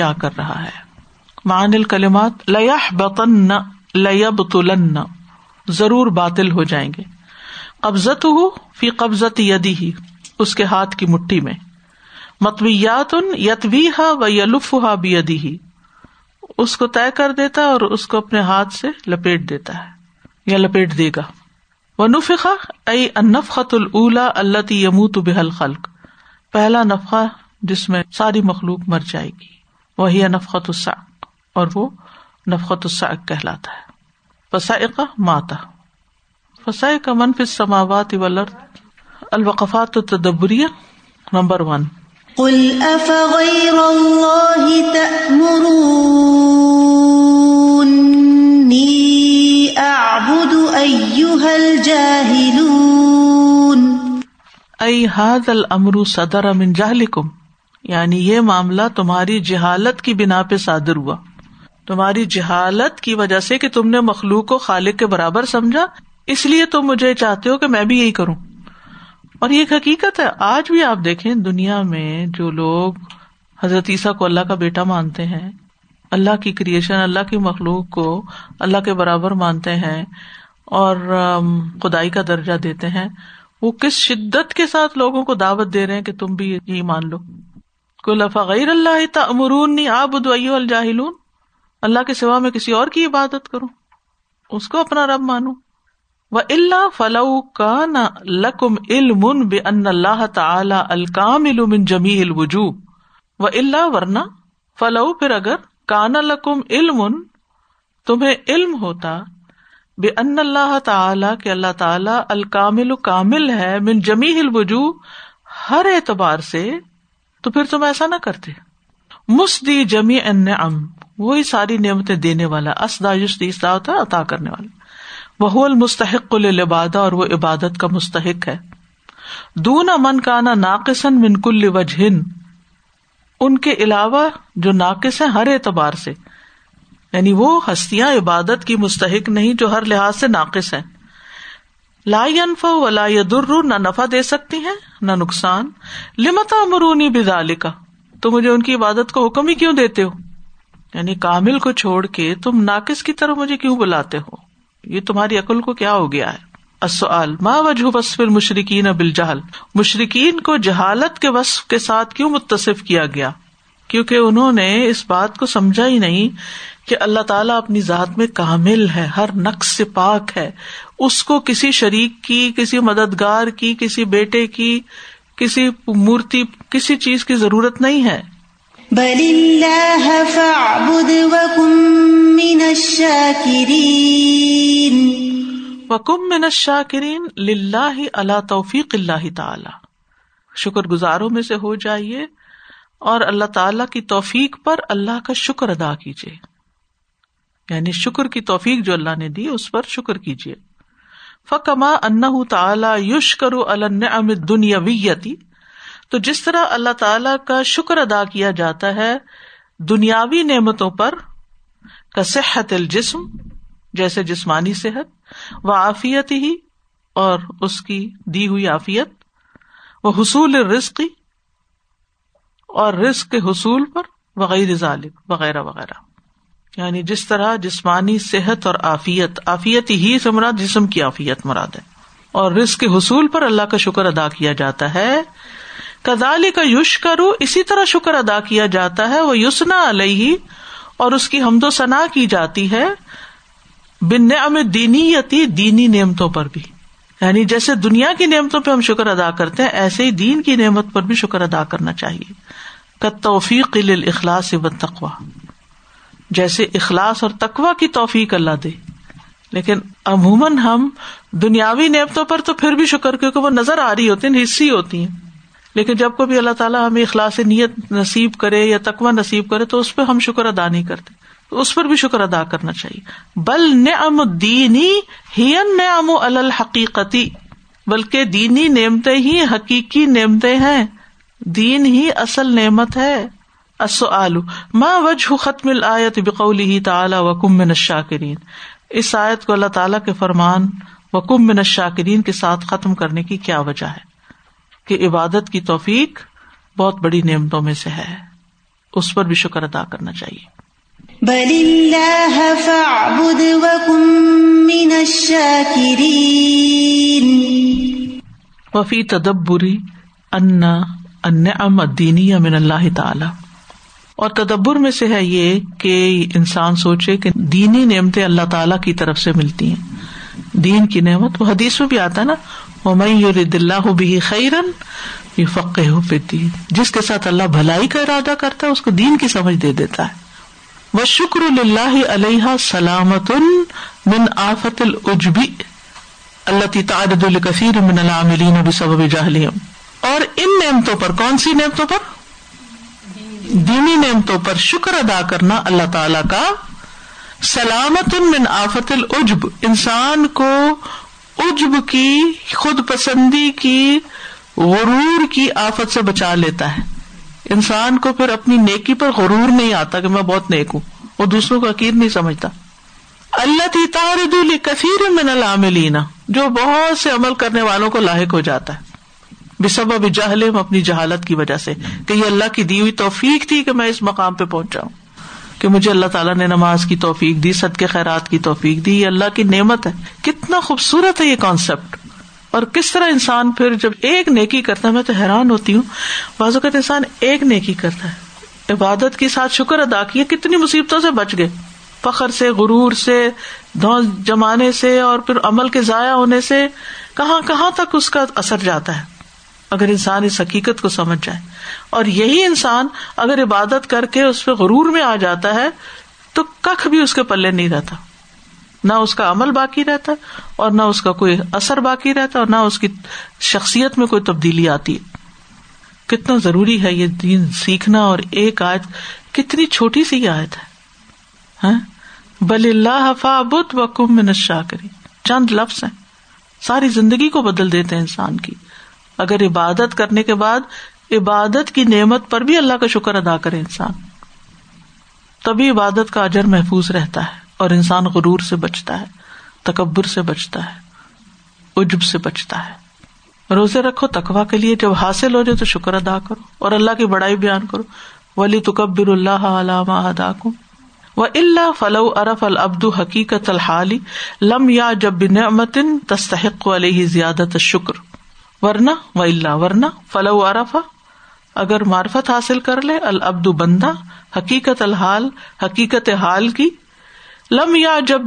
کیا کر رہا ہے؟ مان الکلمات لیا بتن لیب تلن ضرور باطل ہو جائیں گے۔ قبضت ہو فی قبضت یدی ہی اس کے ہاتھ کی مٹھی میں۔ متویات یتوی ہا و یلف ہا بھی ہی اس کو طے کر دیتا ہے اور اس کو اپنے ہاتھ سے لپیٹ دیتا ہے، یا لپیٹ دے گا۔ وہ نفقا ائی انفخت اللہ اللہ یموت بحل خلق پہلا نفقہ جس میں ساری مخلوق مر جائے گی۔ وہی نفقت الساق اور وہ نفقت الساق کہلاتا ہے۔ فسائقہ ماتا۔ فسائے کا منف سماوات والارض۔ الوقفات تدبریہ نمبر ون۔ قل افغیر اللہ تأمرونی اعبد ایوہ الجاہلون۔ ای الامر صدر من جہلکم۔ یعنی یہ معاملہ تمہاری جہالت کی بنا پہ صادر ہوا۔ تمہاری جہالت کی وجہ سے کہ تم نے مخلوق کو خالق کے برابر سمجھا، اس لیے تم مجھے چاہتے ہو کہ میں بھی یہی کروں۔ اور یہ ایک حقیقت ہے، آج بھی آپ دیکھیں دنیا میں جو لوگ حضرت عیسیٰ کو اللہ کا بیٹا مانتے ہیں، اللہ کی کریشن اللہ کی مخلوق کو اللہ کے برابر مانتے ہیں اور خدائی کا درجہ دیتے ہیں، وہ کس شدت کے ساتھ لوگوں کو دعوت دے رہے ہیں کہ تم بھی یہ مان لو؟ کو لفا غیر اللہ امرون آبد الجاہلون؟ اللہ کے سوا میں کسی اور کی عبادت کروں؟ اس کو اپنا رب مانوں؟ و اللہ فلو کا نہ لکم علم بے ان اللہ تعالی الکام علم جمی الوجو و اللہ ورنہ فلو پھر اگر کان لکم علم، تمہیں علم ہوتا بے ان اللہ تعالی کے اللہ تعالی الکامل کامل ہے من جمی الوجو ہر اعتبار سے تو پھر تم ایسا نہ کرتے۔ مسدی جمی ان ام وہی ساری نعمتیں دینے والا، اسدا یوسدی اسدا ہوتا ہے، عطا کرنے والا۔ وہ المستحق العبادہ اور وہ عبادت کا مستحق ہے۔ دون امن کا نا ناقصن من کل وجہن، ان کے علاوہ جو ناقص ہیں ہر اعتبار سے۔ یعنی وہ ہستیاں عبادت کی مستحق نہیں جو ہر لحاظ سے ناقص ہے لا انف و لا در نہ نفع دے سکتی ہیں، نہ نقصان۔ لمتا مرونی بدال کا تو مجھے ان کی عبادت کو حکم ہی کیوں دیتے ہو؟ یعنی کامل کو چھوڑ کے تم ناقص کی طرح مجھے کیوں بلاتے ہو؟ یہ تمہاری عقل کو کیا ہو گیا ہے؟ ماں وجہ وصف مشرقین ابل جہل مشرقین کو جہالت کے وصف کے ساتھ کیوں متصف کیا گیا؟ کیونکہ انہوں نے اس بات کو سمجھا ہی نہیں کہ اللہ تعالیٰ اپنی ذات میں کامل ہے ہر نقص سے پاک ہے۔ اس کو کسی شریک کی کسی مددگار کی کسی بیٹے کی کسی مورتی کسی چیز کی ضرورت نہیں ہے۔ بل اللہ فاعبد وکم من الشاکرین۔ وکم من الشاکرین للہ اللہ توفیق اللہ تعالی۔ شکر گزاروں میں سے ہو جائیے اور اللہ تعالی کی توفیق پر اللہ کا شکر ادا کیجیے۔ یعنی شکر کی توفیق جو اللہ نے دی، اس پر شکر کیجیے فکما ان تعالی یوش کرو النعم دنیاویتی تو جس طرح اللہ تعالی کا شکر ادا کیا جاتا ہے دنیاوی نعمتوں پر، کا صحت الجسم، جیسے جسمانی صحت، و آفیت ہی اور اس کی دی ہوئی آفیت وہ حصول رزقی اور رزق کے حصول پر وغیرہ ظالب وغیرہ وغیرہ یعنی جس طرح جسمانی صحت اور آفیت آفیت ہی سے مراد جسم کی آفیت مراد ہے۔ اور رزق کے حصول پر اللہ کا شکر ادا کیا جاتا ہے۔ کدالی کا یوش کرو اسی طرح شکر ادا کیا جاتا ہے۔ وہ یوسنا علیہ، اور اس کی حمد و ثنا کی جاتی ہے۔ بن نعم دینی یتی دینی نعمتوں پر بھی۔ یعنی جیسے دنیا کی نعمتوں پہ ہم شکر ادا کرتے ہیں، ایسے ہی دین کی نعمت پر بھی شکر ادا کرنا چاہیے۔ توفیق اخلاص و تقوا جیسے اخلاص اور تقوا کی توفیق اللہ دے۔ لیکن عموماً ہم دنیاوی نعمتوں پر تو پھر بھی شکر کیونکہ وہ نظر آ رہی ہوتی ہیں، حصی ہوتی ہیں۔ لیکن جب کبھی اللہ تعالیٰ ہمیں اخلاص نیت نصیب کرے یا تقوا نصیب کرے تو اس پہ ہم شکر ادا نہیں کرتے۔ تو اس پر بھی شکر ادا کرنا چاہیے۔ بل نعم دینی ہی نعم الحقیقتی بلکہ دینی نعمتیں ہی حقیقی نعمتیں ہیں۔ دین ہی اصل نعمت ہے۔ ما وجہ ختم الآیت بقولی ہی تعالی وکم من الشاکرین؟ اس آیت کو اللہ تعالیٰ کے فرمان وکم من الشاکرین کے ساتھ ختم کرنے کی کیا وجہ ہے؟ کہ عبادت کی توفیق بہت بڑی نعمتوں میں سے ہے۔ اس پر بھی شکر ادا کرنا چاہیے۔ بل وفی تدبری ان دینی امن اللہ تعالی۔ اور تدبر میں سے ہے یہ کہ انسان سوچے کہ دینی نعمتیں اللہ تعالی کی طرف سے ملتی ہیں۔ دین کی نعمت، وہ حدیث میں بھی آتا ہے نا وہ میں بھی خیرن یہ فقے ہو دین جس کے ساتھ اللہ بھلائی کا ارادہ کرتا ہے، اس کو دین کی سمجھ دے دیتا ہے۔ وہ شکر اللہ علیہ سلامت من آفت العجبی اللہ تعدد الکثیر من العاملین بسبب جہلیم اور ان نعمتوں پر، کون سی نعمتوں پر؟ دینی نعمتوں پر شکر ادا کرنا اللہ تعالی کا سلامت من آفت العجب۔ انسان کو عجب کی، خود پسندی کی، غرور کی آفت سے بچا لیتا ہے۔ انسان کو پھر اپنی نیکی پر غرور نہیں آتا کہ میں بہت نیک ہوں، وہ دوسروں کو عقید نہیں سمجھتا۔ اللہ تی تارد کثیر من العاملینا جو بہت سے عمل کرنے والوں کو لاحق ہو جاتا ہے۔ بسب اب جہل اپنی جہالت کی وجہ سے کہ یہ اللہ کی دی ہوئی توفیق تھی کہ میں اس مقام پہ پہنچا ہوں کہ مجھے اللہ تعالیٰ نے نماز کی توفیق دی سد کے خیرات کی توفیق دی، یہ اللہ کی نعمت ہے۔ کتنا خوبصورت ہے یہ کانسیپٹ اور کس طرح انسان پھر جب ایک نیکی کرتا ہے، میں تو حیران ہوتی ہوں، بعض اوقات انسان ایک نیکی کرتا ہے۔ عبادت کے ساتھ شکر ادا کیا کتنی مصیبتوں سے بچ گئے۔ فخر سے، غرور سے جمانے سے اور پھر عمل کے ضائع ہونے سے کہاں کہاں تک اس کا اثر جاتا ہے؟ اگر انسان اس حقیقت کو سمجھ جائے۔ اور یہی انسان اگر عبادت کر کے اس پہ غرور میں آ جاتا ہے، تو کخ بھی اس کے پلے نہیں رہتا۔ نہ اس کا عمل باقی رہتا اور نہ اس کا کوئی اثر باقی رہتا اور نہ اس کی شخصیت میں کوئی تبدیلی آتی۔ ہے کتنا ضروری ہے یہ دین سیکھنا اور ایک آیت کتنی چھوٹی سی آیت ہے۔ ہاں؟ بل اللہ بت و کم میں نشا کری چند لفظ ہیں۔ ساری زندگی کو بدل دیتے ہیں انسان کی۔ اگر عبادت کرنے کے بعد عبادت کی نعمت پر بھی اللہ کا شکر ادا کرے انسان، تبھی عبادت کا اجر محفوظ رہتا ہے اور انسان غرور سے بچتا ہے، تکبر سے بچتا ہے، عجب سے بچتا ہے۔ روزے رکھو تقوا کے لیے، جب حاصل ہو جائے تو شکر ادا کرو اور اللہ کی بڑائی بیان کرو۔ ولی تکبر اللہ علامہ ادا کو و اللہ فلو ارف العبد حقیقت الحالی لم یا جب نعمتن تستحق علیہ زیادت شکر ورنہ و اللہ ورنہ، فلو عرفا اگر معرفت حاصل کر لے، العبد بندہ، حقیقت الحال، حقیقت حال کی۔ لم یا جب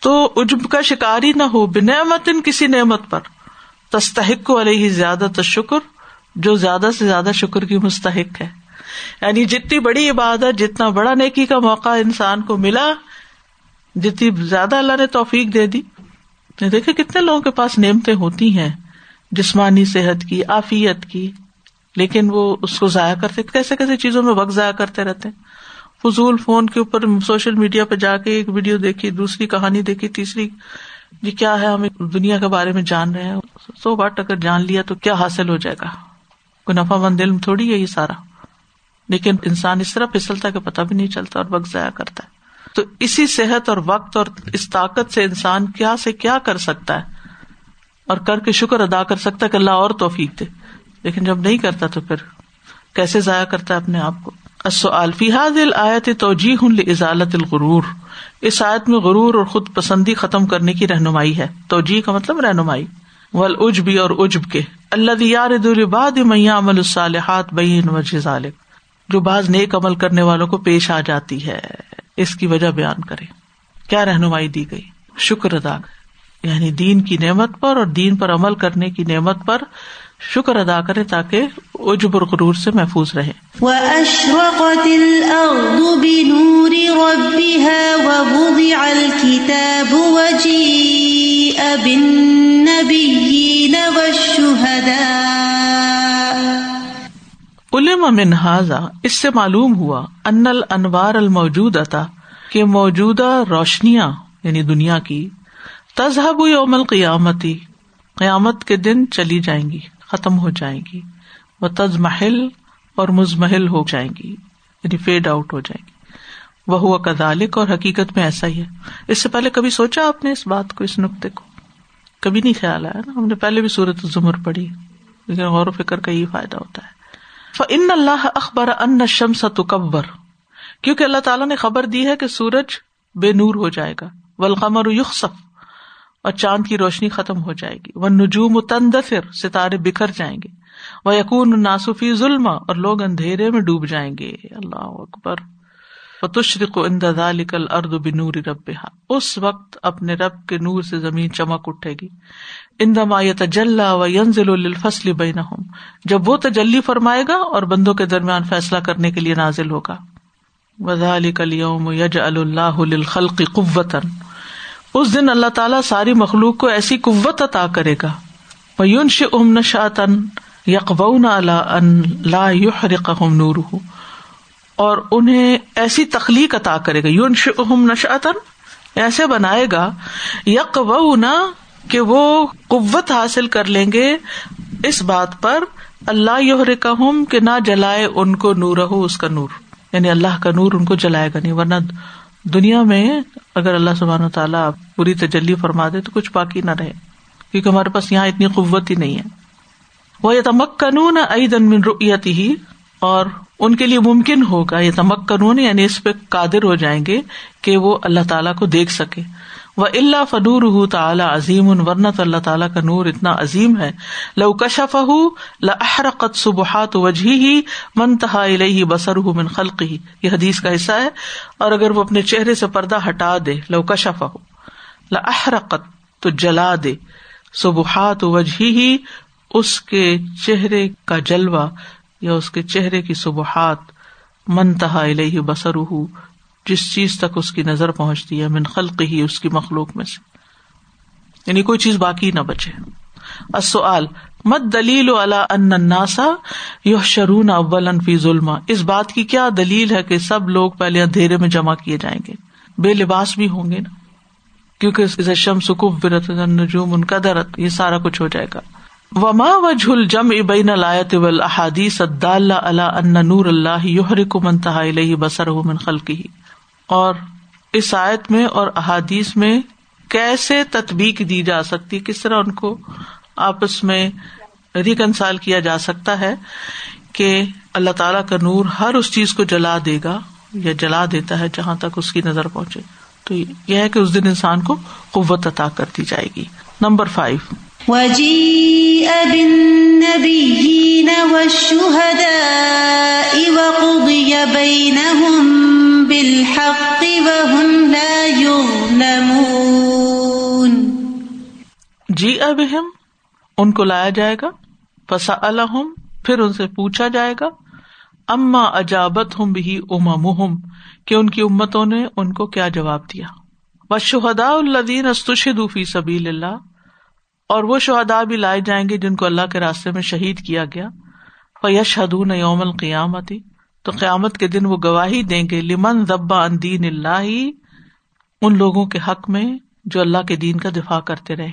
تو عجب کا شکاری نہ ہو بنعمت کسی نعمت پر۔ تستحق علیہ زیادہ شکر، جو زیادہ سے زیادہ شکر کی مستحق ہے۔ یعنی جتنی بڑی عبادت، جتنا بڑا نیکی کا موقع انسان کو ملا، جتنی زیادہ اللہ نے توفیق دے دی۔ دیکھے کتنے لوگوں کے پاس نعمتیں ہوتی ہیں۔ جسمانی صحت کی آفیت کی، لیکن وہ اس کو ضائع کرتے۔ کیسے کیسے چیزوں میں وقت ضائع کرتے رہتے۔ فضول فون کے اوپر سوشل میڈیا پہ جا کے ایک ویڈیو دیکھی، دوسری کہانی دیکھی، تیسری۔ یہ کیا ہے؟ ہمیں دنیا کے بارے میں جان رہے ہیں۔ سو بات اگر جان لیا تو کیا حاصل ہو جائے گا؟ کوئی نفا مند علم تھوڑی ہے یہ سارا۔ لیکن انسان اس طرح پھسلتا کہ پتا بھی نہیں چلتا اور وقت ضائع کرتا ہے۔ تو اسی صحت اور وقت اور اس طاقت سے انسان کیا سے کیا کر سکتا ہے؟ اور کر کے شکر ادا کر سکتا کہ اللہ اور توفیق دے۔ لیکن جب نہیں کرتا تو پھر کیسے ضائع کرتا ہے اپنے آپ کو؟ الفیحاد آیت توجی ہوں ازالت الغرور۔ اس آیت میں غرور اور خود پسندی ختم کرنے کی رہنمائی ہے۔ توجہ کا مطلب رہنمائی۔ ول اجبی اور اجب کے۔ اللہ یار دلباد میاں عمل الصالحات بین و ذالک جو بعض نیک عمل کرنے والوں کو پیش آ جاتی ہے۔ اس کی وجہ بیان کرے کیا رہنمائی دی گئی؟ شکر ادا یعنی دین کی نعمت پر اور دین پر عمل کرنے کی نعمت پر شکر ادا کرے تاکہ اجبر غرور سے محفوظ رہے علم من اس سے معلوم ہوا ان الانوار الموجود اتا کہ موجودہ روشنیاں یعنی دنیا کی تذہب یوم القیامتی قیامت کے دن چلی جائیں گی، ختم ہو جائیں گی وہ تز محل اور مزمحل ہو جائیں گی یعنی فیڈ آؤٹ ہو جائیں گی۔ وہ ہوا کدالک اور حقیقت میں ایسا ہی ہے۔ اس سے پہلے کبھی سوچا آپ نے اس بات کو، اس نقطے کو؟ کبھی نہیں خیال آیا نا۔ ہم نے پہلے بھی سورت زمر پڑھی۔ لیکن غور و فکر کا یہ فائدہ ہوتا ہے۔ ان اللہ اخبر ان شمس تکبر کیونکہ اللہ تعالیٰ نے خبر دی ہے کہ سورج بے نور ہو جائے گا۔ ولقمر یخصف اور چاند کی روشنی ختم ہو جائے گی۔ وہ نجوم تندفر ستارے بکھر جائیں گے۔ وہ یقون ناسفی ظلم، اور لوگ اندھیرے میں ڈوب جائیں گے۔ اللہ اکبر۔ تشرق کل ارد بنور رب اس وقت اپنے رب کے نور سے زمین چمک اٹھے گی۔ اندما تجلّہ و ینزل الفصل بین جب وہ تجلی فرمائے گا اور بندوں کے درمیان فیصلہ کرنے کے لیے نازل ہوگا۔ وزال کل یوم یج اللہ خلقی قوتن اس دن اللہ تعالیٰ ساری مخلوق کو ایسی قوت عطا کرے گا۔ یونش ام نشاتن یقبون لا یحرقہم نورہ اور انہیں ایسی تخلیق عطا کرے گا۔ یونش ام نشاتن ایسے بنائے گا۔ یقونا کہ وہ قوت حاصل کر لیں گے۔ اس بات پر اللہ یحرقہم کہ نہ جلائے ان کو نور ہو اس کا نور۔ یعنی اللہ کا نور ان کو جلائے گا نہیں، ورنہ دنیا میں اگر اللہ سبحان تعالیٰ پوری تجلی فرما دے تو کچھ باقی نہ رہے، کیونکہ ہمارے پاس یہاں اتنی قوت ہی نہیں ہے۔ وہ یہ تمک قانون من ہی اور ان کے لیے ممکن ہوگا یہ تمک قانون یعنی اس پہ قادر ہو جائیں گے کہ وہ اللہ تعالیٰ کو دیکھ سکے۔ وہ اللہ فنور تعلیٰ عظیم ان ورنت اللہ تعالیٰ کا نور اتنا عظیم ہے۔ لو کشف لحرقت سبحات وجہ ہی منتہا الہی بسر ہُ من خلق ہی یہ حدیث کا حصہ ہے۔ اور اگر وہ اپنے چہرے سے پردہ ہٹا دے، لو کشف لحرقت تو جلا دے۔ سبحات وجہ ہی اس کے چہرے کا جلوا یا اس کے چہرے کی سبحات منتہا الہی بسر ہُ جس چیز تک اس کی نظر پہنچتی ہے، من خلق ہی اس کی مخلوق میں سے۔ یعنی کوئی چیز باقی نہ بچے۔ مت دلیل اناسا یو شرون اول فی ظلم اس بات کی کیا دلیل ہے کہ سب لوگ پہلے اندھیرے میں جمع کیے جائیں گے؟ بے لباس بھی ہوں گے نا؟ کیونکہ شم سکوب برت نجوم ان کا درت یہ سارا کچھ ہو جائے گا۔ وما و جھل جم ابین الایت احادیث اللہ ان نور اللہ یوہر کو منتہا بسر من خلقی اور اس آیت میں اور احادیث میں کیسے تطبیق دی جا سکتی، کس طرح ان کو آپس میں ریکنسال کیا جا سکتا ہے کہ اللہ تعالیٰ کا نور ہر اس چیز کو جلا دے گا یا جلا دیتا ہے جہاں تک اس کی نظر پہنچے۔ تو یہ ہے کہ اس دن انسان کو قوت عطا کر دی جائے گی۔ Number five. جی ابہم، ان کو لایا جائے گا پسا پھر ان سے پوچھا جائے گا، اما اجابت ہوں بھی اما کہ ان کی امتوں نے ان کو کیا جواب دیا؟ و شہدا الدین استشدفی سبیل اللہ اور وہ شہدا بھی لائے جائیں گے جن کو اللہ کے راستے میں شہید کیا گیا۔ یش حدون یوم القیامتی تو قیامت کے دن وہ گواہی دیں گے، لمن ذبا ان دین اللہ، ان لوگوں کے حق میں جو اللہ کے دین کا دفاع کرتے رہے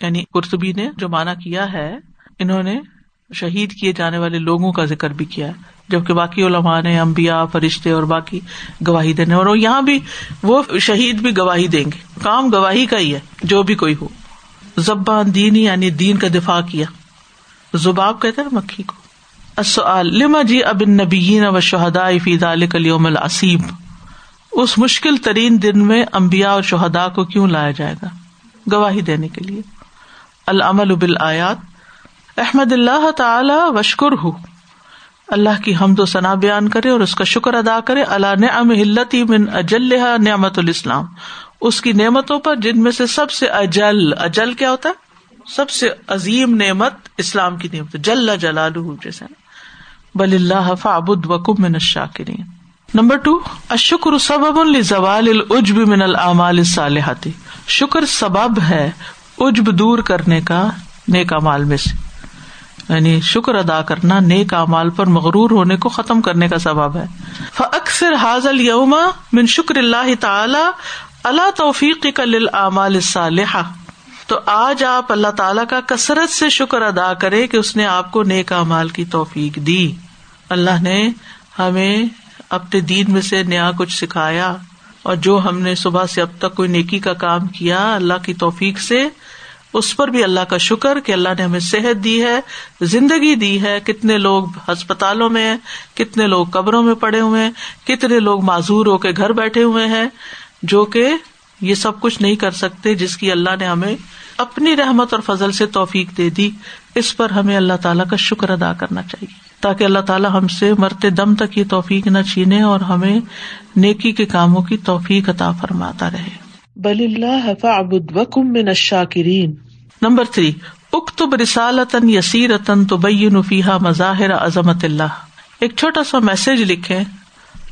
یعنی قرطبی نے جو مانا کیا ہے، انہوں نے شہید کیے جانے والے لوگوں کا ذکر بھی کیا ہے۔ جبکہ باقی علماء نے امبیا فرشتے اور باقی گواہی دینے، اور یہاں بھی وہ شہید بھی گواہی دیں گے۔ کام گواہی کا ہی ہے، جو بھی کوئی ہو۔ زبان دینی یعنی دین کا دفاع کیا۔ زباب کہتے نا، مکھی کو۔ لما جی اب نبی و شہدا فی اليوم العصیب؟ اس مشکل ترین دن میں امبیا اور شہدا کو کیوں لایا جائے گا؟ گواہی دینے کے لیے۔ العمل بل آیات احمد اللہ تعالی وشکر ہُ اللہ کی حمد و ثنا بیان کرے اور اس کا شکر ادا کرے۔ اللہ نعم ہلتی من اجل نعمت الاسلام۔ اس کی نعمتوں پر جن میں سے سب سے اجل اجل کیا ہوتا ہے؟ سب سے عظیم نعمت اسلام کی نعمت۔ جل جلال جیسے۔ بل اللہ فعبد وکم من الشاکرین۔ نمبر ٹو اشکر سبب زوال العجب من العمال الصالحات۔ شکر سبب ہے عجب دور کرنے کا، نیک مال میں سے۔ یعنی شکر ادا کرنا نیک امال پر مغرور ہونے کو ختم کرنے کا سبب ہے۔ اکثر حاضل یوما من شکر اللہ تعالی اللہ توفیق کا لل صالحہ تو آج آپ اللہ تعالیٰ کا کثرت سے شکر ادا کرے کہ اس نے آپ کو نیک امال کی توفیق دی۔ اللہ نے ہمیں اپنے دین میں سے نیا کچھ سکھایا اور جو ہم نے صبح سے اب تک کوئی نیکی کا کام کیا، اللہ کی توفیق سے اس پر بھی اللہ کا شکر کہ اللہ نے ہمیں صحت دی ہے، زندگی دی ہے۔ کتنے لوگ ہسپتالوں میں ہیں، کتنے لوگ قبروں میں پڑے ہوئے ہیں، کتنے لوگ معذور ہو کے گھر بیٹھے ہوئے ہیں، جو کہ یہ سب کچھ نہیں کر سکتے جس کی اللہ نے ہمیں اپنی رحمت اور فضل سے توفیق دے دی اس پر ہمیں اللہ تعالیٰ کا شکر ادا کرنا چاہیے۔ تاکہ اللہ تعالیٰ ہم سے مرتے دم تک یہ توفیق نہ چھینے اور ہمیں نیکی کے کاموں کی توفیق عطا فرماتا رہے۔ بل اللہ من الشاکرین۔ نمبر تھری اکتب رسالتن یسیرتن تبین فیہا مظاہر عظمت اللہ۔ ایک چھوٹا سا میسج لکھیں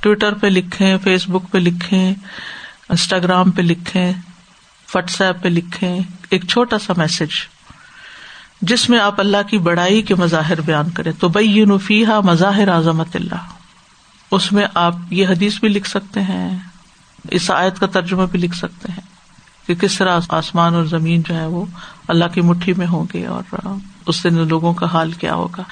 ٹویٹر پہ لکھیں فیس بک پہ لکھیں۔ انسٹاگرام پہ لکھیں، واٹس ایپ پہ لکھیں، ایک چھوٹا سا میسج، جس میں آپ اللہ کی بڑائی کے مظاہر بیان کریں۔ تو بئی یونفی مظاہر اعظمت اللہ۔ اس میں آپ یہ حدیث بھی لکھ سکتے ہیں، اس آیت کا ترجمہ بھی لکھ سکتے ہیں کہ کس طرح آسمان اور زمین جو ہے وہ اللہ کی مٹھی میں ہوں گے اور اس دن لوگوں کا حال کیا ہوگا۔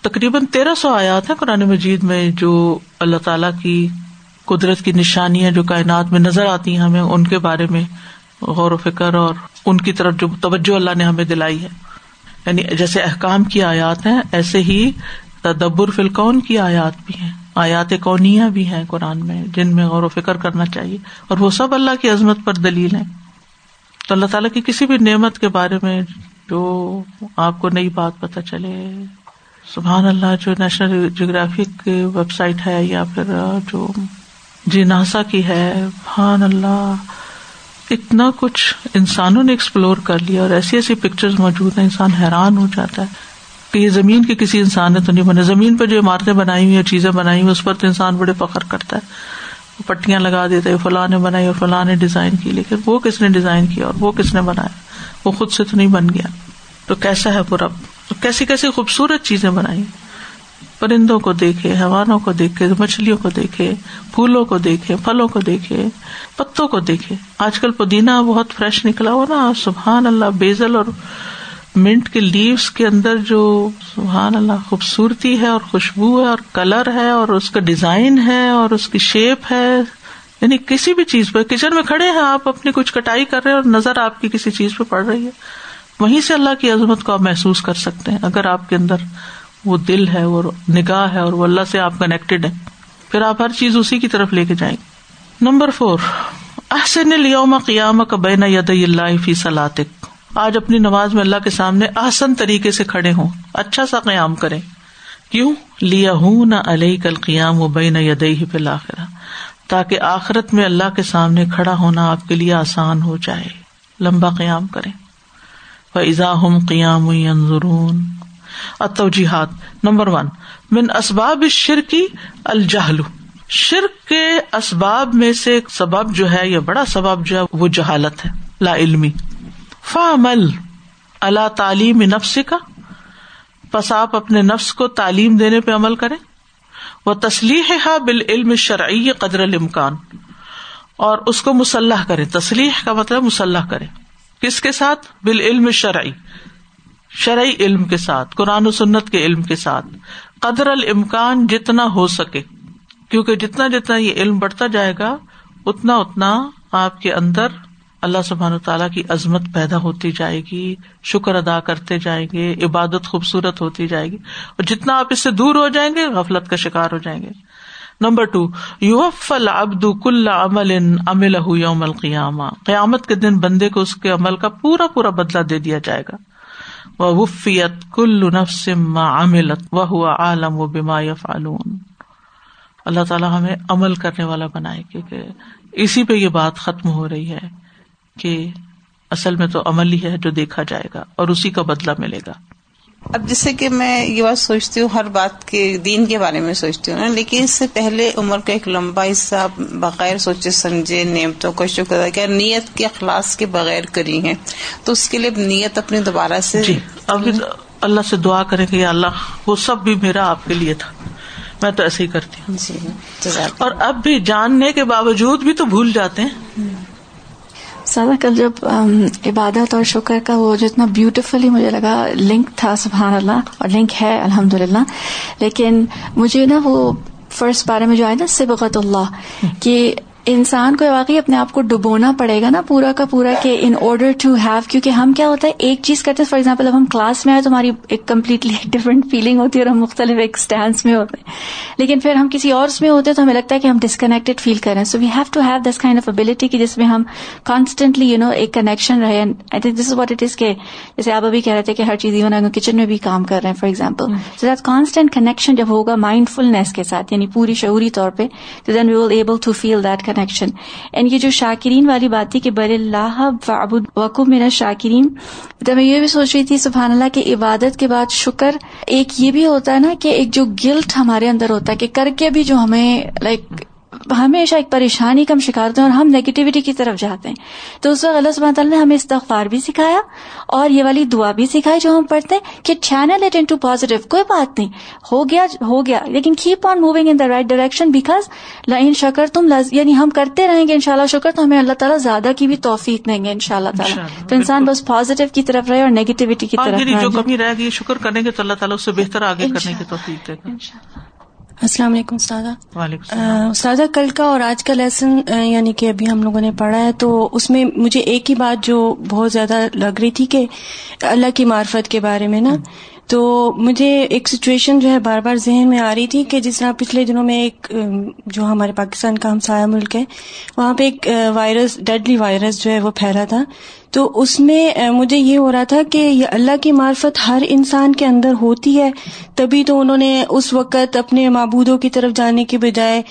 تقریباً تیرہ سو آیات ہیں قرآن مجید میں جو اللہ تعالی کی قدرت کی نشانیاں جو کائنات میں نظر آتی ہیں ہمیں، ان کے بارے میں غور و فکر اور ان کی طرف جو توجہ اللہ نے ہمیں دلائی ہے۔ یعنی جیسے احکام کی آیات ہیں، ایسے ہی تدبر فلکون کی آیات بھی ہیں۔ آیات کونیا بھی ہیں قرآن میں، جن میں غور و فکر کرنا چاہیے۔ اور وہ سب اللہ کی عظمت پر دلیل ہے تو اللہ تعالیٰ کی کسی بھی نعمت کے بارے میں جو آپ کو نئی بات پتہ چلے۔ سبحان اللہ، جو نیشنل جیوگرافک ویب سائٹ ہے یا پھر جو جی ناسا کی ہے، سبحان اللہ۔ اتنا کچھ انسانوں نے ایکسپلور کر لیا اور ایسی ایسی پکچر موجود ہیں، انسان حیران ہو جاتا ہے۔ کہ یہ زمین کے کسی انسان نے تو نہیں بنے زمین پہ جو عمارتیں بنائی ہوئی چیزیں بنائی ہوئی اس پر تو انسان بڑے فخر کرتا ہے۔ وہ پٹیاں لگا دیتے ہیں فلاں نے بنائی اور فلاں نے ڈیزائن کی۔ لیکن وہ کس نے ڈیزائن کیا اور وہ کس نے بنایا؟ وہ خود سے تو نہیں بن گیا۔ تو کیسا ہے پورا کیسی کیسی خوبصورت چیزیں بنائی پرندوں کو دیکھے، حیوانوں کو دیکھے، مچھلیوں کو دیکھے، پھولوں کو دیکھے، پھلوں کو دیکھے، پتوں کو دیکھے۔ آج کل پودینہ بہت فریش نکلا ہو نا۔ سبحان اللہ، بیزل اور منٹ کے لیوس کے اندر جو سبحان اللہ خوبصورتی ہے اور خوشبو ہے اور کلر ہے اور اس کا ڈیزائن ہے اور اس کی شیپ ہے۔ یعنی کسی بھی چیز پہ، کچن میں کھڑے ہیں، آپ اپنی کچھ کٹائی کر رہے ہیں اور نظر آپ کی کسی چیز پہ پڑ رہی ہے۔ وہیں سے اللہ کی عظمت کو آپ محسوس کر سکتے ہیں۔ اگر آپ کے اندر وہ دل ہے وہ نگاہ ہے اور وہ اللہ سے آپ کنیکٹڈ ہے۔ پھر آپ ہر چیز اسی کی طرف لے کے جائیں۔ گے نمبر فور، احسن اليوم قیام کا بین ید اللہ فی سلاطق آج اپنی نماز میں اللہ کے سامنے احسن طریقے سے کھڑے ہوں۔ اچھا سا قیام کرے کیوں؟ لیا ہوں نہ علیہ کل قیام و بین ید ہی فی الآخرہ تاکہ آخرت میں اللہ کے سامنے کھڑا ہونا آپ کے لیے آسان ہو جائے۔ لمبا قیام کرے فضا ہم قیام اتوجیحات نمبر ون، من اسباب شرکی الجہل۔ شرک کے اسباب میں سے سبب جو ہے، یا بڑا سبب جو ہے، وہ جہالت ہے، لا علمی۔ فعمل اللہ تعلیم نفس کا پس آپ اپنے نفس کو تعلیم دینے پہ عمل کریں۔ وہ تسلیح ہے بال علم شرعی قدر الامکان۔ اور اس کو مسلح کرے تسلیح کا مطلب مسلح کرے کس کے ساتھ؟ بال علم شرعی شرعی علم کے ساتھ، قرآن و سنت کے علم کے ساتھ۔ قدر الامکان جتنا ہو سکے، کیونکہ جتنا جتنا یہ علم بڑھتا جائے گا، اتنا اتنا آپ کے اندر اللہ سبحان تعالیٰ کی عظمت پیدا ہوتی جائے گی، شکر ادا کرتے جائیں گے، عبادت خوبصورت ہوتی جائے گی۔ اور جتنا آپ اس سے دور ہو جائیں گے، غفلت کا شکار ہو جائیں گے۔ نمبر ٹو یو فل ابد کل عمل امل یوم القیامہ۔ قیامت کے دن بندے کو اس کے عمل کا پورا پورا بدلا دے دیا جائے گا۔ وہ وفیت کل نفس عملت و ہوا عالم و بیما فالون اللہ تعالیٰ ہمیں عمل کرنے والا بنائے کیونکہ اسی پہ یہ بات ختم ہو رہی ہے کہ اصل میں تو عمل ہی ہے جو دیکھا جائے گا اور اسی کا بدلا ملے گا۔ اب جیسے کہ میں یہ بات سوچتی ہوں ہر بات کے دین کے بارے میں سوچتی ہوں نا لیکن اس سے پہلے عمر کا ایک لمبا حصہ بغیر سوچے سمجھے نعمتوں کا شکر ادا کیا نیت کے اخلاص کے بغیر کری ہیں۔ تو اس کے لیے نیت اپنی دوبارہ سے جی اب اللہ سے دعا کریں کہ اللہ وہ سب بھی میرا آپ کے لیے تھا۔ میں تو ایسے ہی کرتی ہوں۔ جی اور اب بھی جاننے کے باوجود بھی تو بھول جاتے ہیں۔ سادہ کل جب عبادت اور شکر کا وہ جتنا بیوٹیفلی مجھے لگا لنک تھا سبحان اللہ اور لنک ہے الحمد للہ لیکن مجھے نا وہ فرسٹ بارے میں جو آئے نا سبقت اللہ، کہ انسان کو واقعی اپنے آپ کو ڈبونا پڑے گا نا پورا کا پورا کہ ان آرڈر ٹو ہیو کیونکہ ہم کیا ہوتا ہے ایک چیز کرتے ہیں فار ایگزامپل اب ہم کلاس میں آئے تو ہماری ایک کمپلیٹلی ڈفرنٹ فیلنگ ہوتی ہے اور ہم مختلف ایک اسٹینڈس میں ہوتے ہیں۔ لیکن پھر ہم کسی اور میں ہوتے ہیں تو ہمیں لگتا ہے کہ ہم ڈسکنیکٹڈ فیل کر رہے ہیں۔ So we have to have this kind of ability کہ جس میں ہم کانسٹنٹلی یو نو ایک کنیکشن رہے۔ I think this is what it is کے جیسے آپ ابھی کہہ رہے تھے کہ ہر چیز ایون کچن میں بھی کام کر رہے ہیں for example so that constant connection جب ہوگا مائنڈ فلنس کے ساتھ یعنی پوری شعوری طور پہ then we will able to feel that connection and یہ جو شاکرین والی بات تھی کہ بر اللہ وقوب میرا شاکرین تو میں یہ بھی سوچ رہی تھی سبحان اللہ کہ عبادت کے بعد شکر ایک یہ بھی ہوتا ہے نا کہ ایک جو گلٹ ہمارے اندر ہوتا ہے کہ کر کے بھی جو ہمیں لائک ہمیشہ ایک پریشانی کا ہم شکار ہوتے ہیں اور ہم نیگیٹیوٹی کی طرف جاتے ہیں۔ تو اس وقت اللہ سبحانہ تعالیٰ نے ہمیں استغفار بھی سکھایا اور یہ والی دعا بھی سکھائی جو ہم پڑھتے ہیں کہ چینل اٹ انٹو پازیٹو کوئی بات نہیں ہو گیا ہو گیا۔ لیکن keep on moving in the right direction because in شکر تم یعنی ہم کرتے رہیں گے ان شاء اللہ شکر تو ہمیں اللہ تعالیٰ زیادہ کی بھی توفیق دیں گے ان شاء اللہ تعالیٰ تو انسان بس پازیٹو کی طرف رہے اور نیگیٹیوٹی کی طرف جو کمی رہے گی شکر کریں گے تو اللہ تعالیٰ اس سے بہتر آگے کرنے کی توفیق دے گا۔ السلام علیکم استاذہ۔ استاذہ کل کا اور آج کا لیسن یعنی کہ ابھی ہم لوگوں نے پڑھا ہے تو اس میں مجھے ایک ہی بات جو بہت زیادہ لگ رہی تھی کہ اللہ کی معرفت کے بارے میں نا تو مجھے ایک سچویشن جو ہے بار بار ذہن میں آ رہی تھی کہ جس طرح پچھلے دنوں میں ایک جو ہمارے پاکستان کا ہمسایہ ملک ہے، وہاں پہ ایک وائرس ڈیڈلی وائرس جو ہے وہ پھیلا تھا۔ تو اس میں مجھے یہ ہو رہا تھا کہ یہ اللہ کی معرفت ہر انسان کے اندر ہوتی ہے۔ تبھی تو انہوں نے اس وقت اپنے معبودوں کی طرف جانے کے بجائے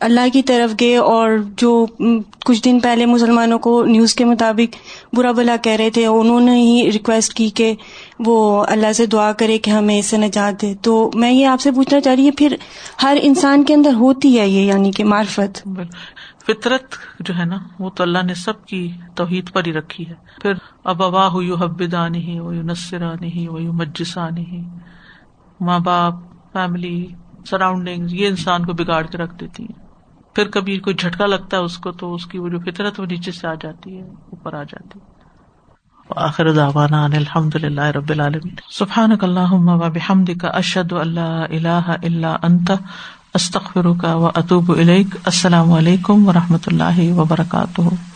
اللہ کی طرف گئے اور جو کچھ دن پہلے مسلمانوں کو نیوز کے مطابق برا بلا کہہ رہے تھے، انہوں نے ہی ریکویسٹ کی کہ وہ اللہ سے دعا کرے کہ ہمیں اس سے نجات دے۔ تو میں یہ آپ سے پوچھنا چاہ رہی ہوں، پھر ہر انسان کے اندر ہوتی ہے یہ یعنی کہ معرفت؟ فطرت جو ہے نا، وہ تو اللہ نے سب کی توحید پر ہی رکھی ہے۔ پھر اب ابا ہو یو حبدا وہ یو نسرا نہیں وہ یو مجسا ماں باپ فیملی سراؤنڈنگ یہ انسان کو بگاڑ کے رکھ دیتی ہیں۔ پھر کبھی کوئی جھٹکا لگتا ہے اس کو تو اس کی وہ جو فطرت وہ نیچے سے آ جاتی ہے، اوپر آ جاتی ہے۔ آخر دعوانا ان الحمد للہ رب العالمین۔ سبحانک اللہم و بحمدک، اشہد اللہ الہ الا انت، استغفرک و اتوب الیک۔ السلام علیکم و رحمۃ اللہ وبرکاتہ۔